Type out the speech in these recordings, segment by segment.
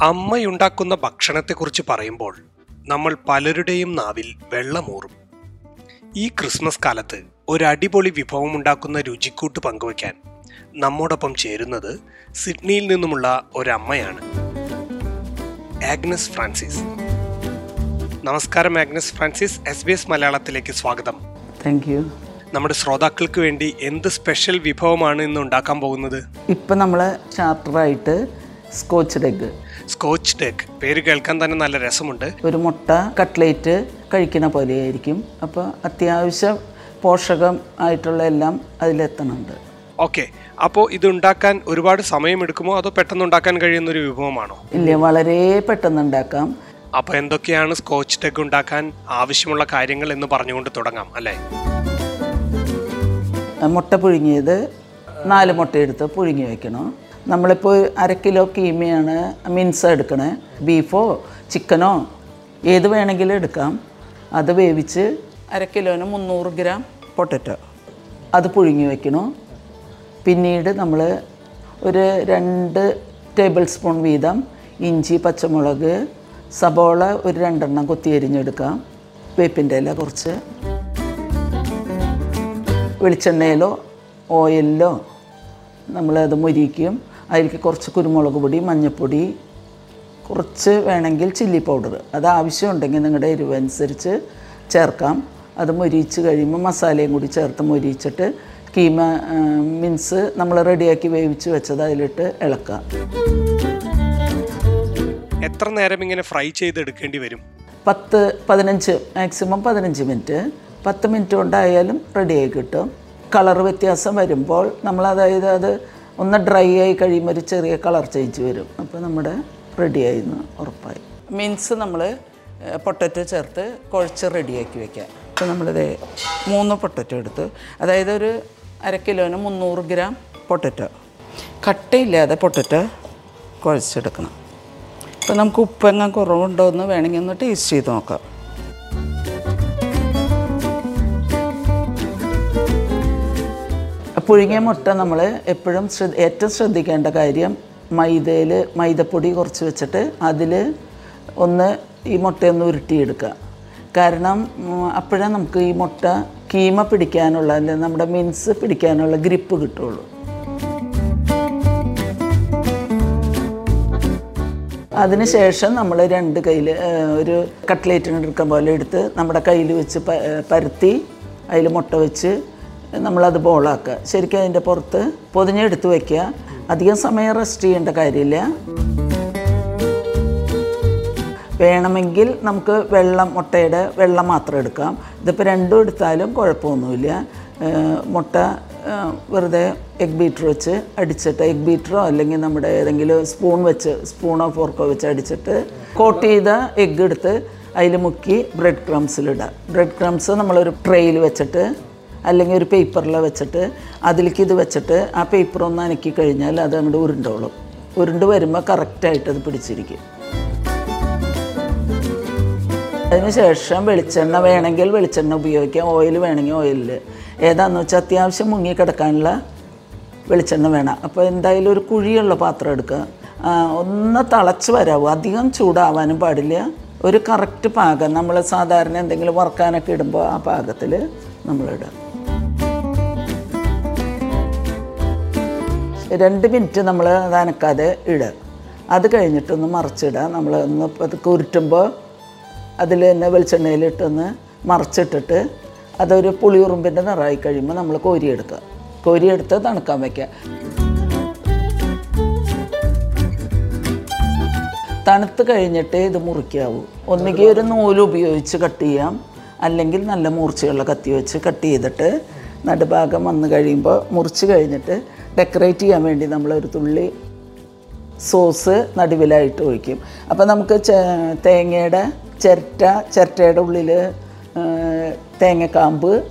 അമ്മയുണ്ടാക്കുന്ന ഭക്ഷണത്തെക്കുറിച്ച് പറയുമ്പോൾ നമ്മൾ പലരുടെയും നാവിൽ വെള്ളമൂറും. ഈ ക്രിസ്മസ് കാലത്ത് ഒരു അടിപൊളി വിഭവം ഉണ്ടാക്കുന്ന രുചിക്കൂട്ട് പങ്കുവയ്ക്കാൻ നമ്മോടൊപ്പം ചേരുന്നത് സിഡ്നിയിൽ നിന്നുമുള്ള ഒരമ്മയാണ്. Agnes Francis. നമസ്കാരം Agnes Francis S B S മലയാളത്തിലേക്ക് സ്വാഗതം. താങ്ക് യു നമ്മുടെ ശ്രോതാക്കൾക്ക് വേണ്ടി എന്ത് സ്പെഷ്യൽ വിഭവമാണ് ഇന്ന് ഉണ്ടാക്കാൻ പോകുന്നത്? ഇപ്പം നമ്മൾ ചാർട്ടറായിട്ട് സ്കോച്ച് ഡെഗ് സ്കോച്ച് ഡെഗ് പേര് കേൾക്കാൻ തന്നെ നല്ല രസമുണ്ട്. ഒരു മുട്ട കട്ട്ലേറ്റ് പോലെ പോലെയായിരിക്കും. അപ്പോൾ അത്യാവശ്യം പോഷകം ആയിട്ടുള്ള എല്ലാം അതിലെത്തണുണ്ട്. ഓക്കെ അപ്പോൾ ഇത് ഉണ്ടാക്കാൻ ഒരുപാട് സമയമെടുക്കുമോ? അതോ പെട്ടെന്ന് ഉണ്ടാക്കാൻ കഴിയുന്ന ഒരു വിഭവമാണോ? ഇല്ല വളരെ പെട്ടെന്ന് ഉണ്ടാക്കാം അപ്പോൾ എന്തൊക്കെയാണ് സ്കോച്ച് ടെക് ഉണ്ടാക്കാൻ ആവശ്യമുള്ള കാര്യങ്ങൾ എന്ന് പറഞ്ഞുകൊണ്ട് തുടങ്ങാം അല്ലേ? മുട്ട പുഴുങ്ങിയത് നാല് മുട്ട എടുത്ത് പുഴുങ്ങി വയ്ക്കണം നമ്മളിപ്പോൾ അര കിലോ കീമയാണ് മിൻസ എടുക്കണേ. ബീഫോ ചിക്കനോ ഏത് വേണമെങ്കിലും എടുക്കാം. അത് വേവിച്ച് അര കിലോന് മുന്നൂറ് ഗ്രാം പൊട്ടറ്റോ. അത് പുഴുങ്ങി വയ്ക്കണം പിന്നീട് നമ്മൾ ഒരു രണ്ട് ടേബിൾ സ്പൂൺ വീതം ഇഞ്ചി പച്ചമുളക് സബോള ഒരു രണ്ടെണ്ണം കൊത്തി അരിഞ്ഞെടുക്കാം. വേപ്പിന്റെ ഇല കുറച്ച്. വെളിച്ചെണ്ണയിലോ ഓയിലിലോ നമ്മളത് മൊരിക്കും. അതിലേക്ക് കുറച്ച് കുരുമുളക് പൊടി മഞ്ഞൾപ്പൊടി കുറച്ച് വേണമെങ്കിൽ ചില്ലി പൗഡർ. അത് ആവശ്യമുണ്ടെങ്കിൽ നിങ്ങളുടെ എരിവ് അനുസരിച്ച് ചേർക്കാം. അത് മൊരിച്ച് കഴിയുമ്പോൾ മസാലയും കൂടി ചേർത്ത് മൊരിച്ചിട്ട് കീമ മീൻസ് നമ്മൾ റെഡിയാക്കി വേവിച്ച് വെച്ചത് അതിലിട്ട് ഇളക്കാം. എത്ര നേരം ഇങ്ങനെ ഫ്രൈ ചെയ്തെടുക്കേണ്ടി വരും? പത്ത് പതിനഞ്ച് മാക്സിമം പതിനഞ്ച് മിനിറ്റ്. പത്ത് മിനിറ്റ് കൊണ്ടായാലും റെഡിയായി കിട്ടും. കളർ വ്യത്യാസം വരുമ്പോൾ നമ്മൾ അതായത് അത് ഒന്ന് ഡ്രൈ ആയി കഴിയുമ്പോൾ ഒരു ചെറിയ കളർ ചേഞ്ച് വരും. അപ്പോൾ നമ്മുടെ റെഡിയായി എന്ന് ഉറപ്പായി. മീൻസ് നമ്മൾ പൊട്ടറ്റോ ചേർത്ത് കുഴച്ച് റെഡിയാക്കി വെക്കാം. അപ്പോൾ നമ്മളിത് മൂന്ന് പൊട്ടറ്റോ എടുത്തു. അതായത് ഒരു അര കിലോന് മുന്നൂറ് ഗ്രാം പൊട്ടറ്റോ. കട്ടയില്ലാതെ പൊട്ടറ്റോ കുഴച്ചെടുക്കണം. അപ്പോൾ നമുക്ക് ഉപ്പെങ്ങാൻ കുറവുണ്ടോ എന്ന് വേണമെങ്കിൽ ഒന്ന് ടേസ്റ്റ് ചെയ്ത് നോക്കാം. പുഴുങ്ങിയ മുട്ട നമ്മൾ എപ്പോഴും ശ്രദ്ധ ഏറ്റവും ശ്രദ്ധിക്കേണ്ട കാര്യം മൈദയിൽ മൈദപ്പൊടി കുറച്ച് വെച്ചിട്ട് അതിൽ ഒന്ന് ഈ മുട്ടയൊന്ന് ഉരുട്ടിയെടുക്കുക. കാരണം അപ്പോഴേ നമുക്ക് ഈ മുട്ട കീമ പിടിക്കാനുള്ള അല്ലെങ്കിൽ നമ്മുടെ മിൻസ് പിടിക്കാനുള്ള ഗ്രിപ്പ് കിട്ടുള്ളൂ. അതിനുശേഷം നമ്മൾ രണ്ട് കയ്യിൽ ഒരു കട്ട്ലേറ്റിനെടുക്കാൻ പോലെ എടുത്ത് നമ്മുടെ കയ്യിൽ വെച്ച് പരത്തി അതിൽ മുട്ട വെച്ച് നമ്മളത് ബോളാക്കുക. ശരിക്കും അതിന്റെ പുറത്ത് പൊതിഞ്ഞെടുത്ത് വയ്ക്കുക. അധികം സമയം റെസ്റ്റ് ചെയ്യേണ്ട കാര്യമില്ല. വേണമെങ്കിൽ നമുക്ക് വെള്ളം മുട്ടയുടെ വെള്ളം മാത്രം എടുക്കാം. ഇതിപ്പോൾ രണ്ടും എടുത്താലും കുഴപ്പമൊന്നുമില്ല. മുട്ട വെറുതെ എഗ് ബീറ്റർ വെച്ച് അടിച്ചിട്ട് എഗ് ബീറ്ററോ അല്ലെങ്കിൽ നമ്മുടെ ഏതെങ്കിലും സ്പൂൺ വെച്ച് സ്പൂണോ ഫോർക്കോ വെച്ച് അടിച്ചിട്ട് കോട്ട് ചെയ്ത എഗ് എടുത്ത് അതിൽ മുക്കി ബ്രെഡ് ക്രംസിലിടുക. ബ്രെഡ് ക്രംസ് നമ്മളൊരു ട്രെയിൽ വെച്ചിട്ട് അല്ലെങ്കിൽ ഒരു പേപ്പറിൽ വെച്ചിട്ട് അതിലേക്ക് ഇത് വെച്ചിട്ട് ആ പേപ്പർ ഒന്ന് അനക്കി കഴിഞ്ഞാൽ അത് അങ്ങോട്ട് ഉരുണ്ടോളും. ഉരുണ്ട് വരുമ്പോൾ കറക്റ്റായിട്ട് അത് പിടിച്ചിരിക്കും. അതിനുശേഷം വെളിച്ചെണ്ണ വേണമെങ്കിൽ വെളിച്ചെണ്ണ ഉപയോഗിക്കാം. ഓയിൽ വേണമെങ്കിൽ ഓയിലിൽ ഏതാണെന്ന് വെച്ചാൽ അത്യാവശ്യം മുങ്ങി കിടക്കാനുള്ള വെളിച്ചെണ്ണ വേണം. അപ്പോൾ എന്തായാലും ഒരു കുഴിയുള്ള പാത്രം എടുക്കുക. ഒന്ന് തിളച്ച് വരാവും. അധികം ചൂടാവാനും പാടില്ല. ഒരു കറക്റ്റ് പാകം. നമ്മൾ സാധാരണ എന്തെങ്കിലും വറുക്കാനൊക്കെ ഇടുമ്പോൾ ആ പാകത്തിൽ നമ്മളിടുക രണ്ട് മിനിറ്റ് നമ്മൾ നനക്കാതെ ഇടുക അത് കഴിഞ്ഞിട്ടൊന്ന് മറിച്ചിടുക നമ്മൾ ഒന്ന് പതുക്കെ ഉരുട്ടുമ്പോൾ അതിൽ തന്നെ വെളിച്ചെണ്ണയിലിട്ടൊന്ന് മറിച്ചിട്ടിട്ട് അതൊരു പുളിയുറുമ്പിന്റെ നിറമായി കഴിയുമ്പോൾ നമ്മൾ കോരിയെടുക്കുക. കോരിയെടുത്ത് തണുക്കാൻ വയ്ക്കുക തണുത്ത് കഴിഞ്ഞിട്ട് ഇത് മുറിക്കാവൂ. ഒന്നുകിൽ ഒരു നൂൽ ഉപയോഗിച്ച് കട്ട് ചെയ്യാം. അല്ലെങ്കിൽ നല്ല മൂർച്ചയുള്ള കത്തി വെച്ച് കട്ട് ചെയ്തിട്ട് നടുഭാഗം വന്നു കഴിയുമ്പോൾ മുറിച്ച് കഴിഞ്ഞിട്ട് ഡെക്കറേറ്റ് ചെയ്യാൻ വേണ്ടി നമ്മളൊരു തുള്ളി സോസ് നടുവിലായിട്ട് ഒഴിക്കും. അപ്പോൾ നമുക്ക് തേങ്ങയുടെ ചിരട്ട ചിരട്ടയുടെ ഉള്ളിൽ തേങ്ങക്കാമ്പ്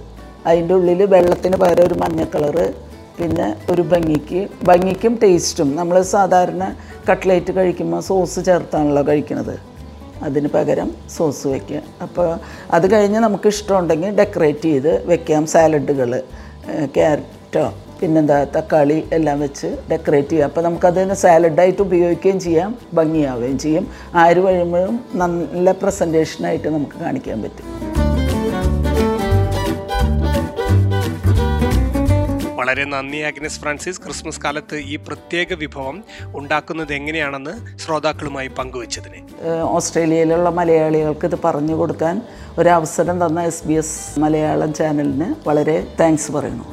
അതിന്റെ ഉള്ളിൽ വെള്ളത്തിന് പകരം ഒരു മഞ്ഞ കളറ് പിന്നെ ഒരു ഭംഗിക്ക് ഭംഗിക്കും ടേസ്റ്റും നമ്മൾ സാധാരണ കട്ട്ലേറ്റ് കഴിക്കുമ്പോൾ സോസ് ചേർത്താണല്ലോ കഴിക്കുന്നത് അതിന് പകരം സോസ് വയ്ക്കുക. അപ്പോൾ അത് കഴിഞ്ഞ് നമുക്ക് ഇഷ്ടമുണ്ടെങ്കിൽ ഡെക്കറേറ്റ് ചെയ്ത് വെക്കാം. സാലഡുകൾ ക്യാരറ്റോ പിന്നെന്താ തക്കാളി എല്ലാം വെച്ച് ഡെക്കറേറ്റ് ചെയ്യാം അപ്പോൾ നമുക്കതിന് സാലഡായിട്ട് ഉപയോഗിക്കുകയും ചെയ്യാം ഭംഗിയാവുകയും ചെയ്യും. ആര് വഴുമ്പോഴും നല്ല പ്രസന്റേഷനായിട്ട് നമുക്ക് കാണിക്കാൻ പറ്റും. വളരെ നന്ദി അഗ്നസ് ഫ്രാൻസിസ്. ക്രിസ്മസ് കാലത്ത് ഈ പ്രത്യേക വിഭവം ഉണ്ടാക്കുന്നത് എങ്ങനെയാണെന്ന് ശ്രോതാക്കളുമായി പങ്കുവച്ചതിന്. ഓസ്ട്രേലിയയിലുള്ള മലയാളികൾക്ക് ഇത് പറഞ്ഞു കൊടുക്കാൻ ഒരു അവസരം തന്ന എസ് ബി എസ് മലയാളം ചാനലിന് വളരെ താങ്ക്സ് പറയുന്നു.